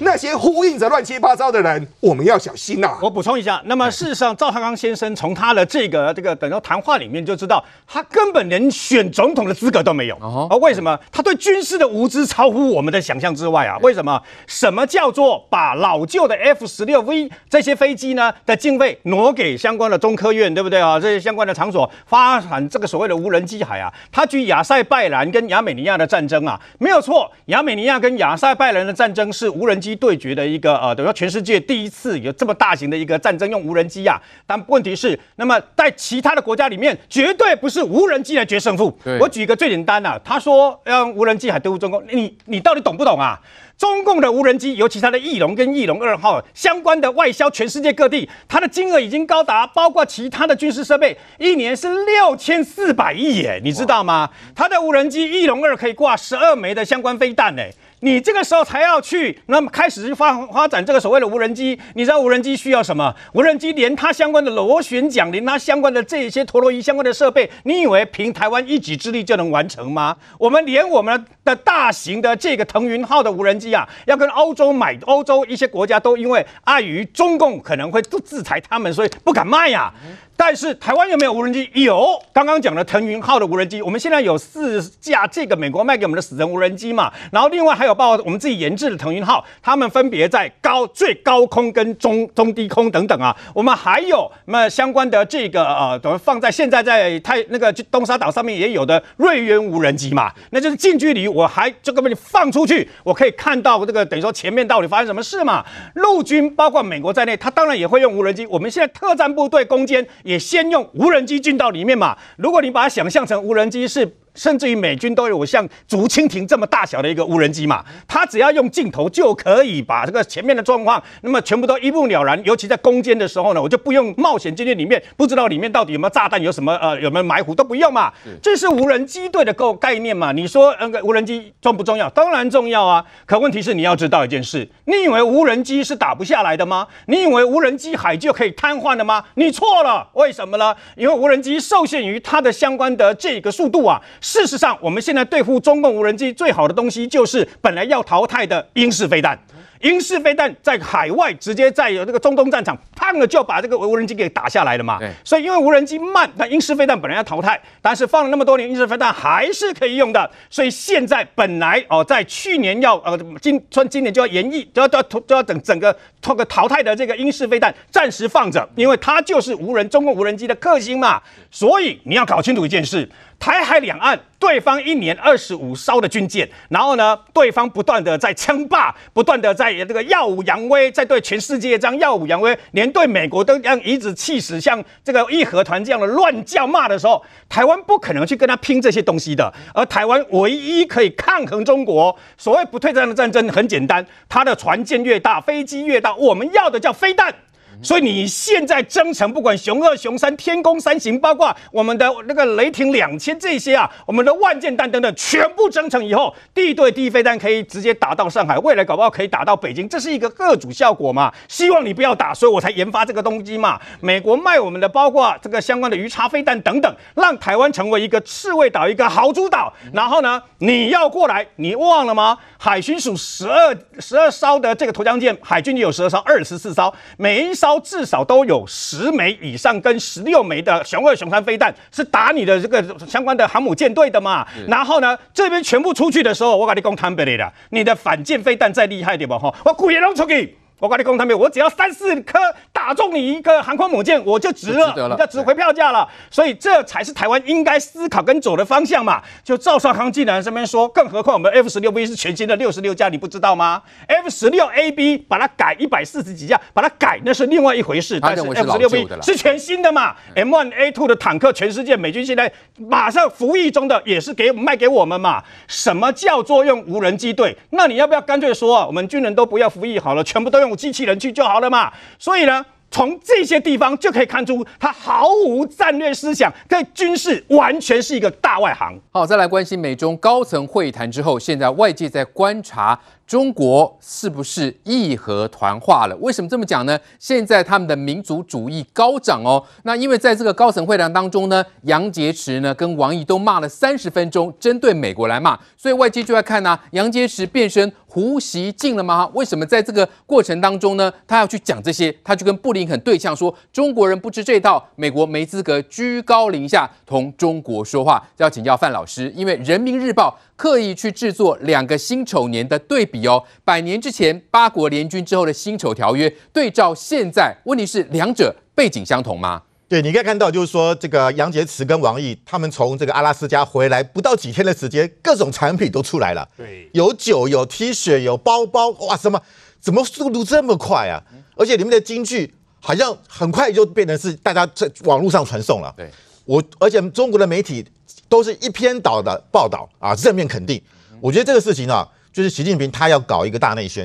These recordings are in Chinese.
那些呼应着乱七八糟的人，我们要小心呐、啊。我补充一下，那么事实上，赵少康先生从他的这个这个等到谈话里面就知道，他根本连选总统的资格都没有。哦，为什么？他对军事的无知超乎我们的想象之外啊！为什么？什么叫做把老旧的 F 十六 V 这些飞机呢的经费挪给相关的中科院，对不对啊？这些相关的场所发展这个所谓的无人机海啊？他举亚塞拜然跟亚美尼亚的战争啊，没有错，亚美尼亚跟亚塞拜然的战争是无人机对决的一个呃，等于说全世界第一次有这么大型的一个战争用无人机呀、啊。但问题是，那么在其他的国家里面，绝对不是无人机来决胜负。我举一个最简单的、啊，他说要用无人机海对付中共，你你到底懂不懂啊？中共的无人机，尤其它的翼龙跟翼龙二号相关的外销全世界各地，它的金额已经高达，包括其他的军事设备，一年是六千四百亿耶，你知道吗？它的无人机翼龙二可以挂十二枚的相关飞弹呢。你这个时候才要去，那么开始去发发展这个所谓的无人机，你知道无人机需要什么？无人机连它相关的螺旋桨，连它相关的这些陀螺仪相关的设备，你以为凭台湾一己之力就能完成吗？我们连我们的大型的这个腾云号的无人机啊，要跟欧洲买，欧洲一些国家都因为碍于中共可能会制裁他们，所以不敢卖呀、啊。但是台湾有没有无人机？有，刚刚讲的腾云号的无人机，我们现在有四架这个美国卖给我们的死神无人机嘛，然后另外还有包括我们自己研制的腾云号，他们分别在高最高空跟中中低空等等啊，我们还有那相关的这个呃，等于放在现在在太那个东沙岛上面也有的锐渊无人机嘛，那就是近距离我还这个把你放出去，我可以看到这个等于说前面到底发生什么事嘛。陆军包括美国在内，他当然也会用无人机，我们现在特战部队攻坚。也先用无人机进到里面嘛。如果你把它想象成无人机是。甚至于美军都有像竹蜻蜓这么大小的一个无人机嘛，它只要用镜头就可以把这个前面的状况，那么全部都一目了然。尤其在攻坚的时候呢，我就不用冒险进去里面，不知道里面到底有没有炸弹，有什么呃有没有埋伏都不用嘛。这是无人机队的构概念嘛。你说那个无人机重不重要？当然重要啊。可问题是你要知道一件事，你以为无人机是打不下来的吗？你以为无人机海就可以瘫痪的吗？你错了。为什么呢？因为无人机受限于它的相关的这个速度啊。事实上，我们现在对付中共无人机最好的东西，就是本来要淘汰的英式飞弹。英式飞弹在海外直接在有这个中东战场，砰了就把这个无人机给打下来了嘛。所以因为无人机慢，那英式飞弹本来要淘汰，但是放了那么多年，英式飞弹还是可以用的。所以现在本来哦，在去年要呃今春今年就要延役，就要就要就要等整个这个淘汰的这个英式飞弹暂时放着，因为它就是无人中共无人机的克星嘛。所以你要搞清楚一件事。台海两岸，对方一年二十五艘的军舰，然后呢，对方不断的在称霸，不断的在这个耀武扬威，在对全世界这样耀武扬威，连对美国都这样颐指气使，像这个义和团这样的乱叫骂的时候，台湾不可能去跟他拼这些东西的。而台湾唯一可以抗衡中国所谓不退战的战争，很简单，他的船舰越大，飞机越大，我们要的叫飞弹。所以你现在增程，不管雄二、雄三、天弓三型，包括我们的那个雷霆两千这些啊，我们的万箭弹等等，全部增程以后，地对地飞弹可以直接打到上海，未来搞不好可以打到北京，这是一个吓阻效果嘛？希望你不要打，所以我才研发这个东西嘛。美国卖我们的，包括这个相关的鱼叉飞弹等等，让台湾成为一个刺猬岛，一个豪猪岛。然后呢，你要过来，你忘了吗？海巡署十二十二艘的这个沱江舰，海军也有十二艘，二十四艘，每一艘。至少都有十枚以上，跟十六枚的熊二、熊三飞弹是打你的这个相关的航母舰队的嘛？然后呢，这边全部出去的时候，我跟你讲坦白的，你的反舰飞弹再厉害点吧，哈，我故意弄出去。我跟你讲，他们我只要三四颗打中你一个航空母舰，我就值了，你就值回票价了。所以这才是台湾应该思考跟走的方向嘛。就赵少康竟然这边说，更何况我们 F 十六 V 是全新的六十六架，你不知道吗？F 十六 AB 把它改一百四十几架，把它改那是另外一回事。但是 F 十六 V 是全新的嘛，M1A two 的坦克，全世界美军现在马上服役中的也是给卖给我们嘛？什么叫做用无人机队？那你要不要干脆说啊，我们军人都不要服役好了，全部都用机器人去就好了嘛，所以呢，从这些地方就可以看出，他毫无战略思想，在军事完全是一个大外行。好，再来关心美中高层会谈之后，现在外界在观察中国是不是义和团化了？为什么这么讲呢？现在他们的民族主义高涨哦。那因为在这个高层会谈当中呢，杨洁篪呢跟王毅都骂了三十分钟，针对美国来骂，所以外界就在看呢、杨洁篪变身胡锡进了吗？为什么在这个过程当中呢，他要去讲这些？他就跟布林肯对呛说，中国人不知这套，美国没资格居高临下同中国说话。要请教范老师，因为人民日报刻意去制作两个辛丑年的对比哦，百年之前八国联军之后的辛丑条约，对照现在，问题是两者背景相同吗？对，你可以看到，就是说这个杨洁篪跟王毅他们从这个阿拉斯加回来不到几天的时间，各种产品都出来了。对，有酒，有 T 恤，有包包，哇，什么怎么速度这么快啊？而且里面的金句好像很快就变成是大家在网络上传送了。对，我而且中国的媒体。都是一篇倒的报道啊，正面肯定。我觉得这个事情呢、啊，就是习近平他要搞一个大内宣。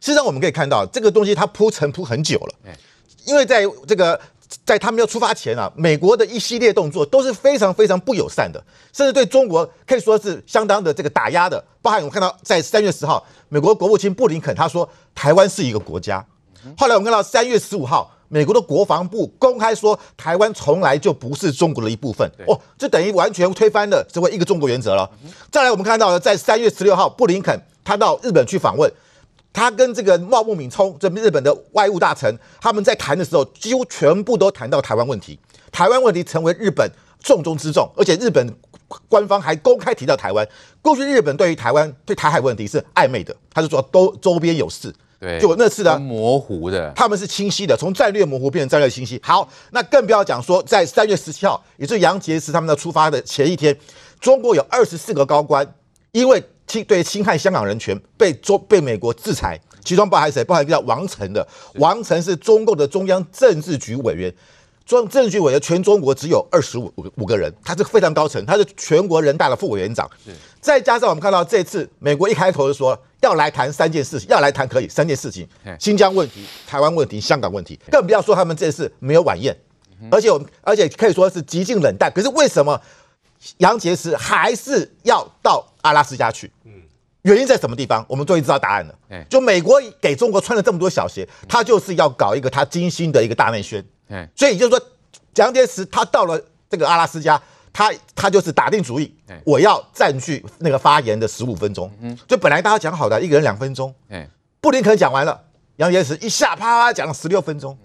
事实上，我们可以看到这个东西他铺陈铺很久了，因为在这个在他们要出发前啊，美国的一系列动作都是非常非常不友善的，甚至对中国可以说是相当的这个打压的。包含我们看到在三月十号，美国国务卿布林肯他说台湾是一个国家。后来我们看到三月十五号。美国的国防部公开说，台湾从来就不是中国的一部分。哦，这等于完全推翻了这个一个中国原则了。再来，我们看到了在三月十六号，布林肯他到日本去访问，他跟这个茂木敏充这日本的外务大臣，他们在谈的时候，几乎全部都谈到台湾问题。台湾问题成为日本重中之重，而且日本官方还公开提到台湾。过去日本对于台湾对台海问题是暧昧的，他是说都周边有事。对，就那次的模糊的，他们是清晰的，从战略模糊变成战略清晰。好，那更不要讲说，在三月十七号，也就是杨洁篪他们的出发的前一天，中国有二十四个高官因为侵对侵害香港人权被中被美国制裁，其中包含谁？包含一个叫王成的，王成是中共的中央政治局委员。中政治局委员全中国只有二十五五个人，他是非常高层，他是全国人大的副委员长。再加上我们看到这次美国一开头就说要来谈三件事情，要来谈可以三件事情：新疆问题、台湾问题、香港问题。更不要说他们这次没有晚宴，而且我们而且可以说是极尽冷淡。可是为什么杨洁篪还是要到阿拉斯加去？原因在什么地方？我们终于知道答案了。就美国给中国穿了这么多小鞋，他就是要搞一个他精心的一个大内宣。所以就是说，蒋介石他到了这个阿拉斯加，他他就是打定主意，我要占据那个发言的十五分钟。就本来大家讲好的一个人两分钟，布林肯讲完了，杨洁篪一下啪啪讲了十六分钟，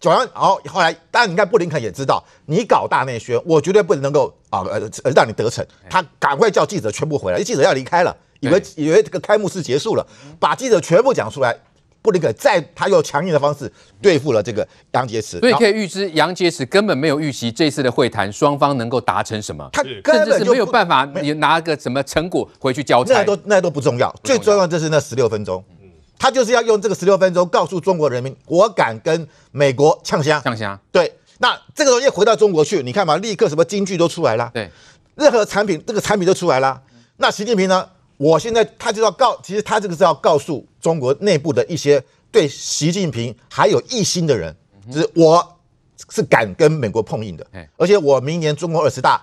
讲完好，后来当然你看布林肯也知道，你搞大内宣，我绝对不能够啊呃让你得逞，他赶快叫记者全部回来，记者要离开了，以为以为这个开幕式结束了，把记者全部讲出来。布林肯在他用强硬的方式对付了这个杨洁篪，所以可以预知杨洁篪根本没有预期这次的会谈双方能够达成什么，他根本就没有办法你拿个什么成果回去交差，那都那都不重要，最重要的就是那十六分钟，他就是要用这个十六分钟告诉中国人民，我敢跟美国呛香呛香。对，那这个东西回到中国去，你看嘛，立刻什么金句都出来了，对，任何产品这个产品都出来了，那习近平呢？我现在他就要告，其实他这个是要告诉中国内部的一些对习近平还有异心的人，就是我是敢跟美国碰硬的，而且我明年中共二十大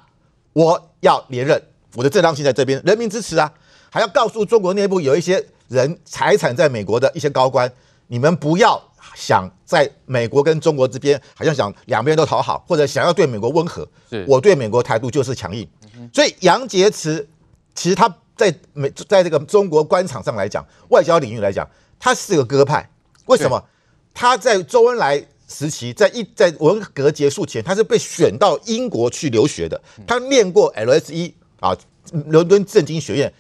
我要连任，我的正当性在这边，人民支持啊，还要告诉中国内部有一些人财产在美国的一些高官，你们不要想在美国跟中国这边好像想两边都讨好，或者想要对美国温和，我对美国态度就是强硬，所以杨洁篪其实他。在美，在这个中国官场上来讲，外交领域来讲，他是个鸽派。为什么？他在周恩来时期，在一在文革结束前，他是被选到英国去留学的。他念过 LSE 啊，伦敦政经学院，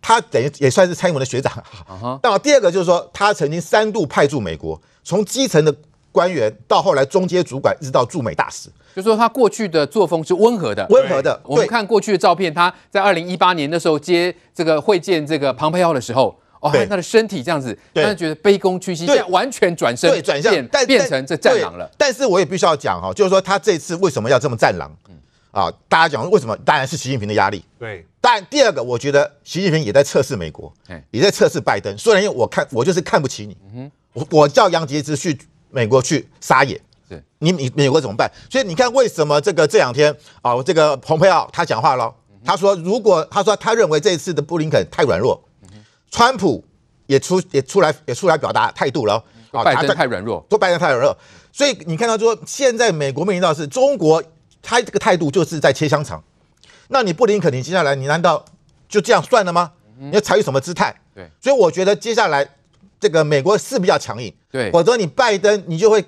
他等于也算是蔡英文的学长。那第二个就是说，他曾经三度派驻美国，从基层的官员到后来中阶主管，一直到驻美大使。就是说他过去的作风是温和的，温和的。我们看过去的照片，他在二零一八年的时候接这个会见这个庞佩奥的时候，哦，看他的身体这样子，但是觉得卑躬屈膝，现在完全转身，对，转向变变成这战狼了。但是我也必须要讲哈，就是说他这次为什么要这么战狼？嗯啊，大家讲为什么？当然是习近平的压力。对。但第二个，我觉得习近平也在测试美国，也在测试拜登。虽然因为我看我就是看不起你，我我叫杨洁篪去美国去撒野。你你美国怎么办？所以你看，为什么这个这两天啊，这个蓬佩奥他讲话了，他说如果他说他认为这一次的布林肯太软弱，川普也出也出来也出来表达态度了，啊，拜登太软弱，说拜登太软弱，所以你看到说现在美国面临到是中国，他这个态度就是在切香肠。那你布林肯，你接下来你难道就这样算了吗？你要采取什么姿态？对，所以我觉得接下来这个美国是比较强硬，对，否则你拜登你就会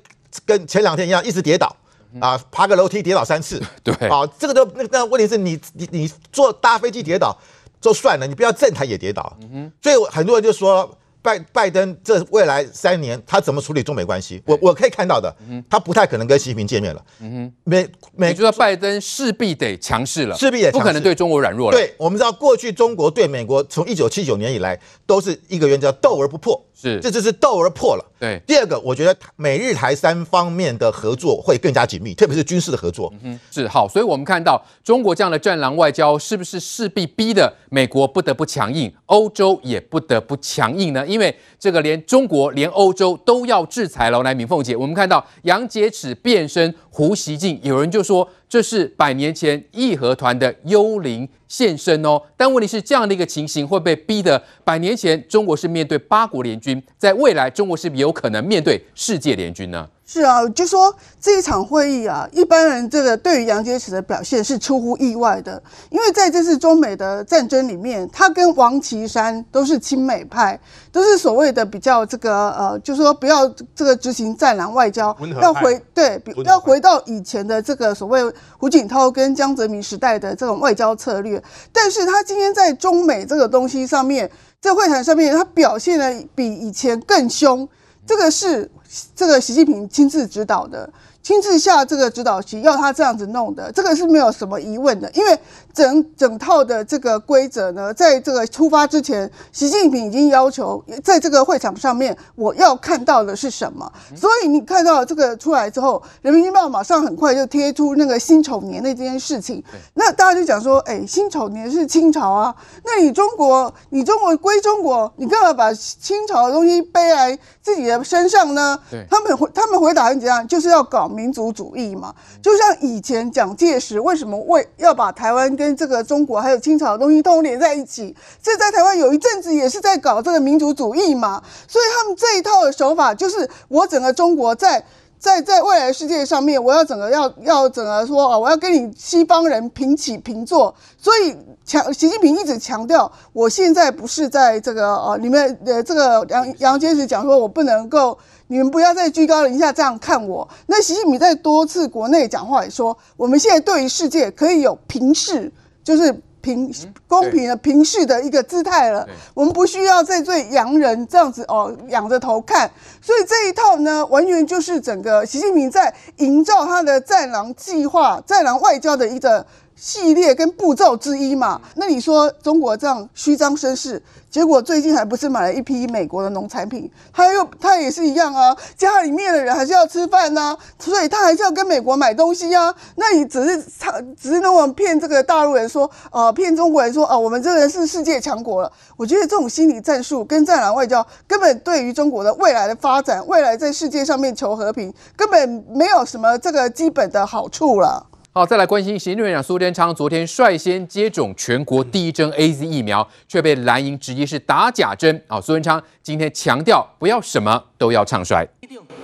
跟前两天一样一直跌倒。啊，爬个楼梯跌倒三次，对，啊，这个都那那问题是你你你坐搭飞机跌倒就算了，你不要站台也跌倒，嗯哼，所以很多人就说。拜拜登这未来三年他怎么处理中美关系？我我可以看到的，他不太可能跟习近平见面了。嗯哼，美美，就说拜登势必得强势了，势必也不可能对中国软弱了。对，我们知道过去中国对美国从一九七九年以来都是一个原则，叫斗而不破。是，这就是斗而破了。对，第二个，我觉得美日台三方面的合作会更加紧密，特别是军事的合作。嗯，是好，所以我们看到中国这样的战狼外交，是不是势必逼的美国不得不强硬，欧洲也不得不强硬呢？因因为这个连中国、连欧洲都要制裁了。来，敏凤姐，我们看到杨洁篪变身胡锡进，有人就说。这是百年前义和团的幽灵现身哦，但问题是这样的一个情形会被逼的百年前中国是面对八国联军，在未来中国是不是有可能面对世界联军呢？是啊，就说这一场会议啊，一般人这个对于杨洁篪的表现是出乎意外的，因为在这次中美的战争里面，他跟王岐山都是亲美派，都是所谓的比较这个呃，就说不要这个执行战狼外交，要回对，要回到以前的这个所谓胡锦涛跟江泽民时代的这种外交策略，但是他今天在中美这个东西上面，在会谈上面，他表现的比以前更凶，这个是。这个习近平亲自指导的。亲自下这个指导棋，要他这样子弄的，这个是没有什么疑问的。因为整整套的这个规则呢，在这个出发之前，习近平已经要求，在这个会场上面，我要看到的是什么。所以你看到这个出来之后，人民日报马上很快就贴出那个辛丑年的这件事情。那大家就讲说，哎，辛丑年是清朝啊，那你中国，你中国归中国，你干嘛把清朝的东西背来自己的身上呢？他们回他们回答很简单，就是要搞。民族主义嘛，就像以前蒋介石为什么为要把台湾跟跟这个中国还有清朝的东西都连在一起？这在台湾有一阵子也是在搞这个民族主义嘛，所以他们这一套的手法就是我整个中国在在在未来世界上面，我要整个要要整个说啊，我要跟你西方人平起平坐。所以强习近平一直强调，我现在不是在这个呃里面呃这个杨杨洁篪讲说我不能够。你们不要再居高临下这样看我。那习近平在多次国内讲话也说，我们现在对于世界可以有平视，就是平公平的平视的一个姿态了。我们不需要再对洋人这样子哦仰着头看。所以这一套呢，完全就是整个习近平在营造他的战狼计划、战狼外交的一个系列跟步骤之一嘛。那你说中国这样虚张声势？结果最近还不是买了一批美国的农产品，他又他也是一样啊，家里面的人还是要吃饭呐、所以他还是要跟美国买东西啊。那你只是他只是那么骗这个大陆人说，呃，骗中国人说，啊、呃，我们这个人是世界强国了。我觉得这种心理战术跟战狼外交根本对于中国的未来的发展，未来在世界上面求和平，根本没有什么这个基本的好处了。好，再来关心行政院长苏贞昌昨天率先接种全国第一针 AZ 疫苗，却被蓝营直接是打假针。啊，苏贞昌今天强调不要什么都要唱衰。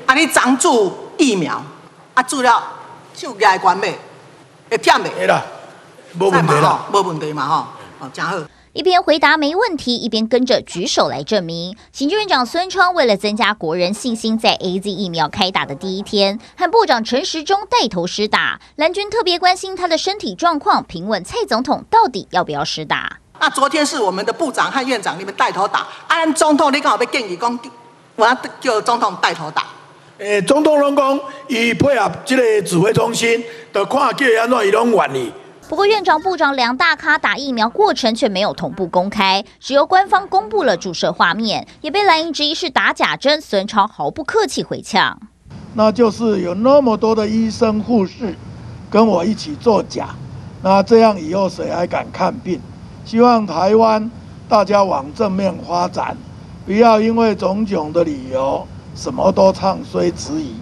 啊，你长注疫苗啊，注了手牙关没？会忝没？会啦，没问题啦，没问题嘛吼，哦，真好。一边回答没问题，一边跟着举手来证明。行政院长孙昌为了增加国人信心，在 AZ 疫苗开打的第一天，和部长陈时中带头施打。蓝军特别关心他的身体状况，评问蔡总统到底要不要施打。那昨天是我们的部长和院长你们带头打，按总统你刚好被建议讲，我要叫总统带头打。诶，总统拢讲，伊配合这个指挥中心，就看叫安怎伊拢愿意。不过，院长、部长两大咖打疫苗过程却没有同步公开，只由官方公布了注射画面，也被蓝营质疑是打假针。孙超毫不客气回呛：“那就是有那么多的医生护士跟我一起作假，那这样以后谁还敢看病？希望台湾大家往正面发展，不要因为种种的理由什么都唱衰质疑。”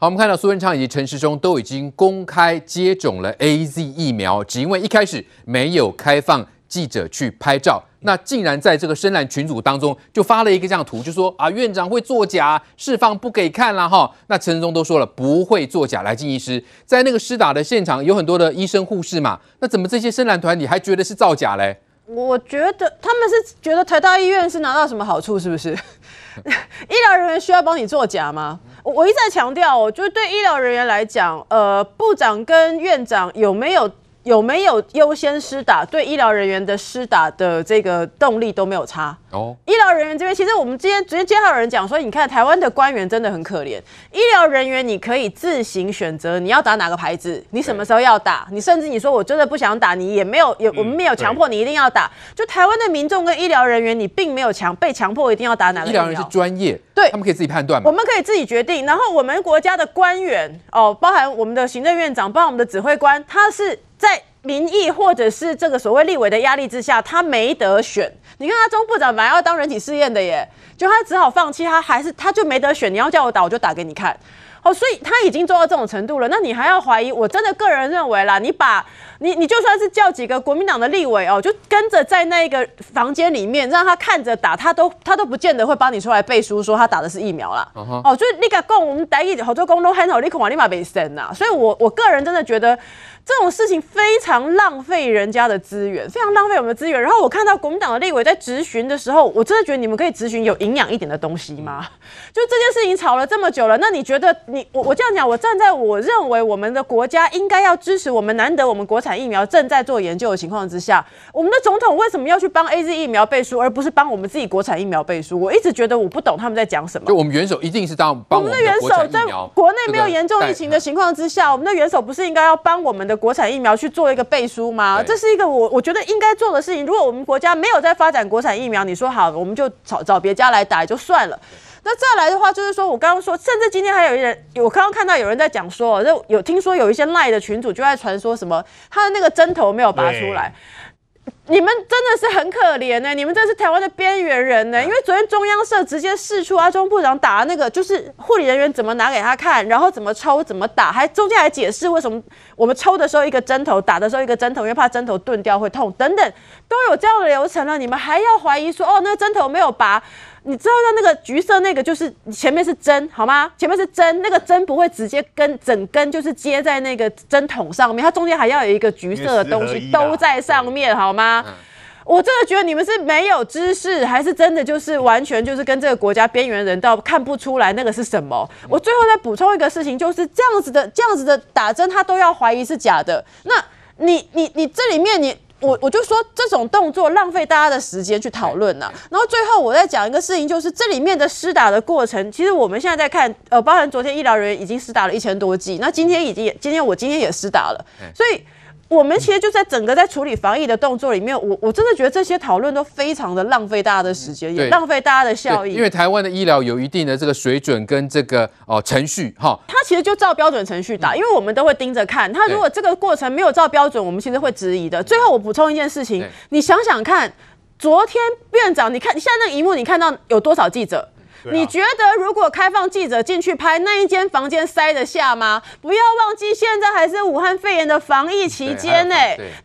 好，我们看到苏文昌以及陈时中都已经公开接种了 AZ 疫苗，只因为一开始没有开放记者去拍照，那竟然在这个深蓝群组当中就发了一个这样图，就说啊院长会作假，释放不给看了哈。那陈时中都说了不会作假，来金医师在那个施打的现场有很多的医生护士嘛，那怎么这些深蓝团体还觉得是造假嘞？我觉得他们是觉得台大医院是拿到什么好处，是不是？医疗人员需要帮你作假吗？我我一再强调，哦，就是对医疗人员来讲，呃，部长跟院长有没有？有没有优先施打？对医疗人员的施打的这个动力都没有差哦。医疗人员这边，其实我们今天昨天接到有人讲说，你看台湾的官员真的很可怜。医疗人员你可以自行选择你要打哪个牌子，你什么时候要打，你甚至你说我真的不想打，你也没有也我们没有强迫你一定要打。就台湾的民众跟医疗人员，你并没有强被强迫一定要打哪个。医疗人员是专业，对，他们可以自己判断嘛。我们可以自己决定。然后我们国家的官员哦，包含我们的行政院长，包含我们的指挥官，他是。在民意或者是这个所谓立委的压力之下，他没得选。你看他中部长本来要当人体试验的耶，就他只好放弃，他还是他就没得选。你要叫我打，我就打给你看。哦，所以他已经做到这种程度了，那你还要怀疑？我真的个人认为啦，你把你你就算是叫几个国民党的立委哦，就跟着在那个房间里面让他看着打，他都他都不见得会帮你出来背书说他打的是疫苗啦。Uh huh. 哦，就是你敢讲我们台语好多公都很好，你恐怕立马被删呐。所以我我个人真的觉得。这种事情非常浪费人家的资源，非常浪费我们的资源。然后我看到国民党的立委在质询的时候，我真的觉得你们可以质询有营养一点的东西吗？就这件事情吵了这么久了，那你觉得你我我这样讲，我站在我认为我们的国家应该要支持我们难得我们国产疫苗正在做研究的情况之下，我们的总统为什么要去帮 AZ 疫苗背书，而不是帮我们自己国产疫苗背书？我一直觉得我不懂他们在讲什么。就我们元首一定是当帮我们的元首在国内没有严重疫情的情况之下，我们的元首不是应该要帮我们的国产疫苗去做一个背书吗？这是一个我我觉得应该做的事情。如果我们国家没有在发展国产疫苗，你说好，我们就找找别家来打也就算了。那再来的话，就是说我刚刚说，甚至今天还有一人，我刚刚看到有人在讲说，就有听说有一些赖的群主就在传说什么他的那个针头没有拔出来。你们真的是很可怜呢、欸，你们这是台湾的边缘人呢、欸。因为昨天中央社直接释出阿中部长打的那个，就是护理人员怎么拿给他看，然后怎么抽怎么打，还中间还解释为什么我们抽的时候一个针头，打的时候一个针头，因为怕针头钝掉会痛等等，都有这样的流程了。你们还要怀疑说哦，那个针头没有拔？你知道那那个橘色那个就是前面是针好吗？前面是针，那个针不会直接跟整根就是接在那个针筒上面，它中间还要有一个橘色的东西都在上面好吗？我真的觉得你们是没有知识，还是真的就是完全就是跟这个国家边缘人到看不出来那个是什么？我最后再补充一个事情，就是这样子的这样子的打针，他都要怀疑是假的。那你你你这里面你。我我就说这种动作浪费大家的时间去讨论呐，然后最后我再讲一个事情，就是这里面的施打的过程，其实我们现在在看，呃，包含昨天医疗人员已经施打了一千多剂，那今天已经今天我今天也施打了，所以。我们其实就在整个在处理防疫的动作里面，我我真的觉得这些讨论都非常的浪费大家的时间，也浪费大家的效益。因为台湾的医疗有一定的这个水准跟这个哦程序哈，它其实就照标准程序打，因为我们都会盯着看。它如果这个过程没有照标准，我们其实会质疑的。最后我补充一件事情，你想想看，昨天院长，你看你现在那个荧幕，你看到有多少记者？你觉得如果开放记者进去拍那一间房间塞得下吗？不要忘记，现在还是武汉肺炎的防疫期间呢。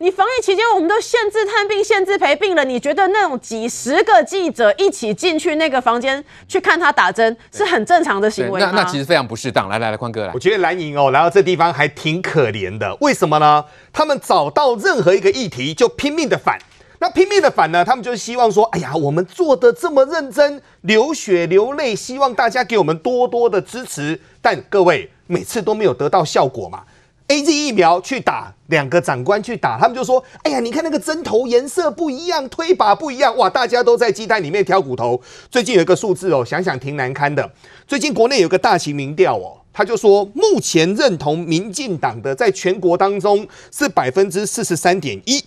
你防疫期间我们都限制探病、限制陪病了。你觉得那种几十个记者一起进去那个房间去看他打针是很正常的行为吗？那那其实非常不适当。来来来，宽哥来，我觉得蓝营哦来到这地方还挺可怜的。为什么呢？他们找到任何一个议题就拼命的反。那拼命的反呢？他们就是希望说，哎呀，我们做的这么认真，流血流泪，希望大家给我们多多的支持。但各位每次都没有得到效果嘛。AZ 疫苗去打，两个长官去打，他们就说，哎呀，你看那个针头颜色不一样，推把不一样，哇，大家都在鸡蛋里面挑骨头。最近有一个数字哦，想想挺难堪的。最近国内有个大型民调哦，他就说，目前认同民进党的，在全国当中是百分之四十三点一。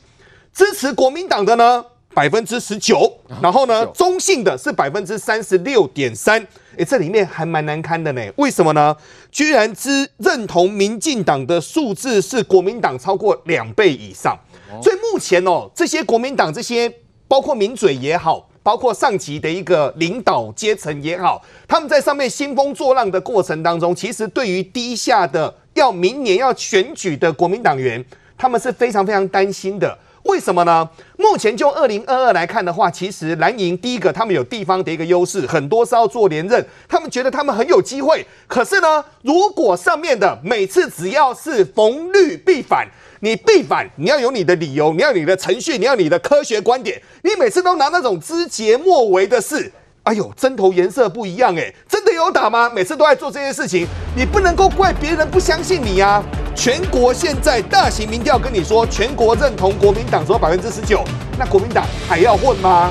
支持国民党的呢，百分之十九，然后呢，中性的是百分之三十六点三，诶，这里面还蛮难堪的呢。为什么呢？居然支认同民进党的数字是国民党超过两倍以上，所以目前哦，这些国民党这些包括名嘴也好，包括上级的一个领导阶层也好，他们在上面兴风作浪的过程当中，其实对于低下的要明年要选举的国民党员，他们是非常非常担心的。为什么呢？目前就二零二二来看的话，其实蓝营第一个他们有地方的一个优势，很多是要做连任，他们觉得他们很有机会。可是呢，如果上面的每次只要是逢绿必反，你必反，你要有你的理由，你要你的程序，你要你的科学观点，你每次都拿那种枝节末尾的事。哎呦，针头颜色不一样哎，真的有打吗？每次都在做这些事情，你不能够怪别人不相信你呀、全国现在大型民调跟你说，全国认同国民党只有百分之十九，那国民党还要混吗？